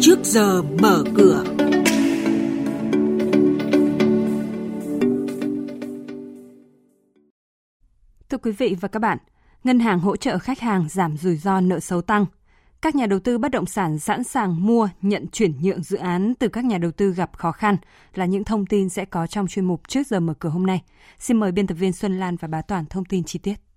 trước giờ mở cửa. Thưa quý vị và các bạn, ngân hàng hỗ trợ khách hàng giảm rủi ro nợ xấu tăng. Các nhà đầu tư bất động sản sẵn sàng mua, nhận chuyển nhượng dự án từ các nhà đầu tư gặp khó khăn là những thông tin sẽ có trong chuyên mục trước giờ mở cửa hôm nay. Xin mời biên tập viên Xuân Lan và Bá Toàn thông tin chi tiết.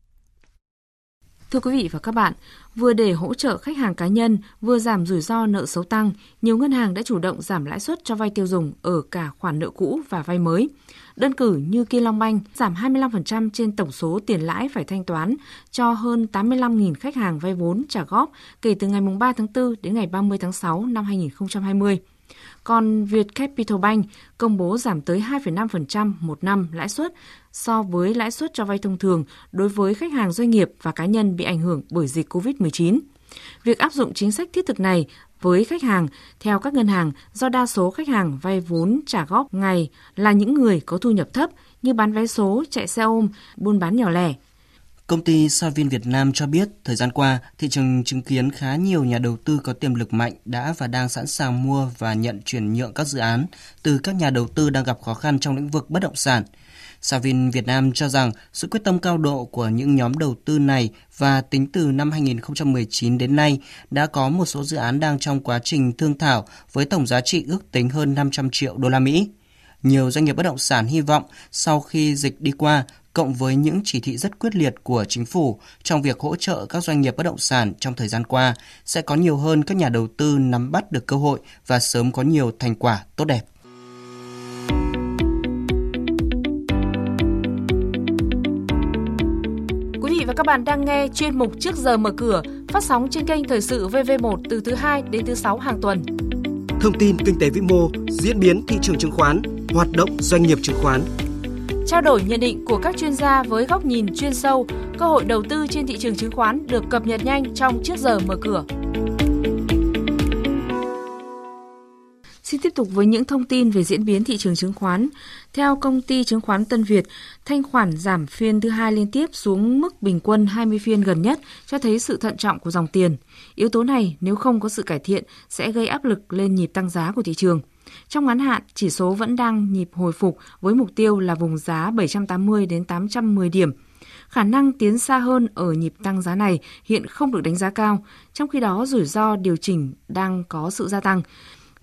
Thưa quý vị và các bạn, vừa để hỗ trợ khách hàng cá nhân, vừa giảm rủi ro nợ xấu tăng, nhiều ngân hàng đã chủ động giảm lãi suất cho vay tiêu dùng ở cả khoản nợ cũ và vay mới. Đơn cử như Kia Long Banh giảm 25% trên tổng số tiền lãi phải thanh toán cho hơn 85.000 khách hàng vay vốn trả góp kể từ ngày 3 tháng 4 đến ngày 30 tháng 6 năm 2020. Còn Việt Capital Bank công bố giảm tới 2,5% một năm lãi suất so với lãi suất cho vay thông thường đối với khách hàng doanh nghiệp và cá nhân bị ảnh hưởng bởi dịch COVID-19. Việc áp dụng chính sách thiết thực này với khách hàng theo các ngân hàng do đa số khách hàng vay vốn trả góp ngày là những người có thu nhập thấp như bán vé số, chạy xe ôm, buôn bán nhỏ lẻ. Công ty Savin Việt Nam cho biết, thời gian qua, thị trường chứng kiến khá nhiều nhà đầu tư có tiềm lực mạnh đã và đang sẵn sàng mua và nhận chuyển nhượng các dự án từ các nhà đầu tư đang gặp khó khăn trong lĩnh vực bất động sản – Savin Việt Nam cho rằng sự quyết tâm cao độ của những nhóm đầu tư này và tính từ năm 2019 đến nay đã có một số dự án đang trong quá trình thương thảo với tổng giá trị ước tính hơn 500 triệu đô la Mỹ. Nhiều doanh nghiệp bất động sản hy vọng sau khi dịch đi qua, cộng với những chỉ thị rất quyết liệt của chính phủ trong việc hỗ trợ các doanh nghiệp bất động sản trong thời gian qua, sẽ có nhiều hơn các nhà đầu tư nắm bắt được cơ hội và sớm có nhiều thành quả tốt đẹp. và các bạn đang nghe chuyên mục Trước giờ mở cửa phát sóng trên kênh Thời sự VV1 từ thứ 2 đến thứ 6 hàng tuần. Thông tin kinh tế vĩ mô, diễn biến thị trường chứng khoán, hoạt động doanh nghiệp chứng khoán. Trao đổi nhận định của các chuyên gia với góc nhìn chuyên sâu, cơ hội đầu tư trên thị trường chứng khoán được cập nhật nhanh trong Trước giờ mở cửa. Xin tiếp tục với những thông tin về diễn biến thị trường chứng khoán. Theo công ty chứng khoán Tân Việt, thanh khoản giảm phiên thứ hai liên tiếp xuống mức bình quân 20 phiên gần nhất cho thấy sự thận trọng của dòng tiền. Yếu tố này nếu không có sự cải thiện sẽ gây áp lực lên nhịp tăng giá của thị trường. Trong ngắn hạn, chỉ số vẫn đang nhịp hồi phục với mục tiêu là vùng giá 780 đến 810 điểm. Khả năng tiến xa hơn ở nhịp tăng giá này hiện không được đánh giá cao, trong khi đó rủi ro điều chỉnh đang có sự gia tăng.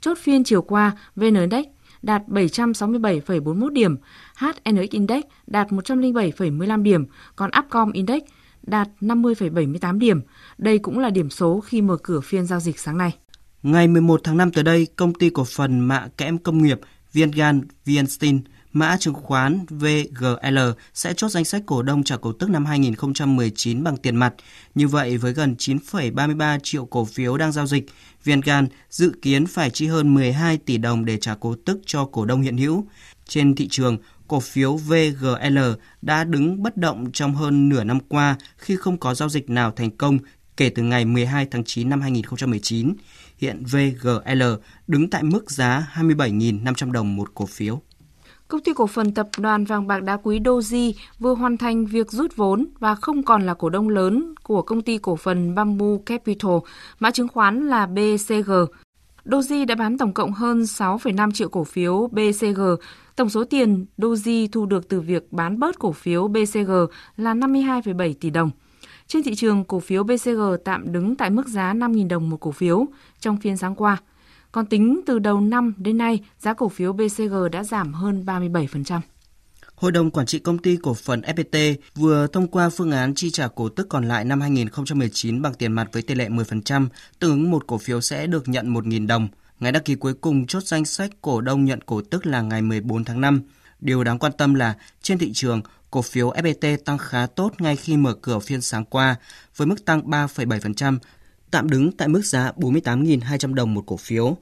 Chốt phiên chiều qua, VN Index đạt 767,41 điểm, HNX Index đạt 107,15 điểm, còn Upcom Index đạt 50,78 điểm. Đây cũng là điểm số khi mở cửa phiên giao dịch sáng nay. Ngày 11 tháng 5 tới đây, công ty cổ phần mạ kẽm công nghiệp Viengan Vienstein mã chứng khoán VGL sẽ chốt danh sách cổ đông trả cổ tức năm 2019 bằng tiền mặt. Như vậy, với gần 9,33 triệu cổ phiếu đang giao dịch, Viengan dự kiến phải chi hơn 12 tỷ đồng để trả cổ tức cho cổ đông hiện hữu. Trên thị trường, cổ phiếu VGL đã đứng bất động trong hơn nửa năm qua khi không có giao dịch nào thành công kể từ ngày 12 tháng 9 năm 2019. Hiện VGL đứng tại mức giá 27.500 đồng một cổ phiếu. Công ty cổ phần tập đoàn vàng bạc đá quý Doji vừa hoàn thành việc rút vốn và không còn là cổ đông lớn của công ty cổ phần Bamboo Capital, mã chứng khoán là BCG. Doji đã bán tổng cộng hơn 6,5 triệu cổ phiếu BCG. Tổng số tiền Doji thu được từ việc bán bớt cổ phiếu BCG là 52,7 tỷ đồng. Trên thị trường, cổ phiếu BCG tạm đứng tại mức giá 5.000 đồng một cổ phiếu trong phiên sáng qua – còn tính từ đầu năm đến nay, giá cổ phiếu BCG đã giảm hơn 37%. Hội đồng Quản trị Công ty Cổ phần FPT vừa thông qua phương án chi trả cổ tức còn lại năm 2019 bằng tiền mặt với tỷ lệ 10%, tương ứng một cổ phiếu sẽ được nhận 1.000 đồng. Ngày đăng ký cuối cùng chốt danh sách cổ đông nhận cổ tức là ngày 14 tháng 5. Điều đáng quan tâm là trên thị trường, cổ phiếu FPT tăng khá tốt ngay khi mở cửa phiên sáng qua, với mức tăng 3,7%, tạm đứng tại mức giá 48.200 đồng một cổ phiếu,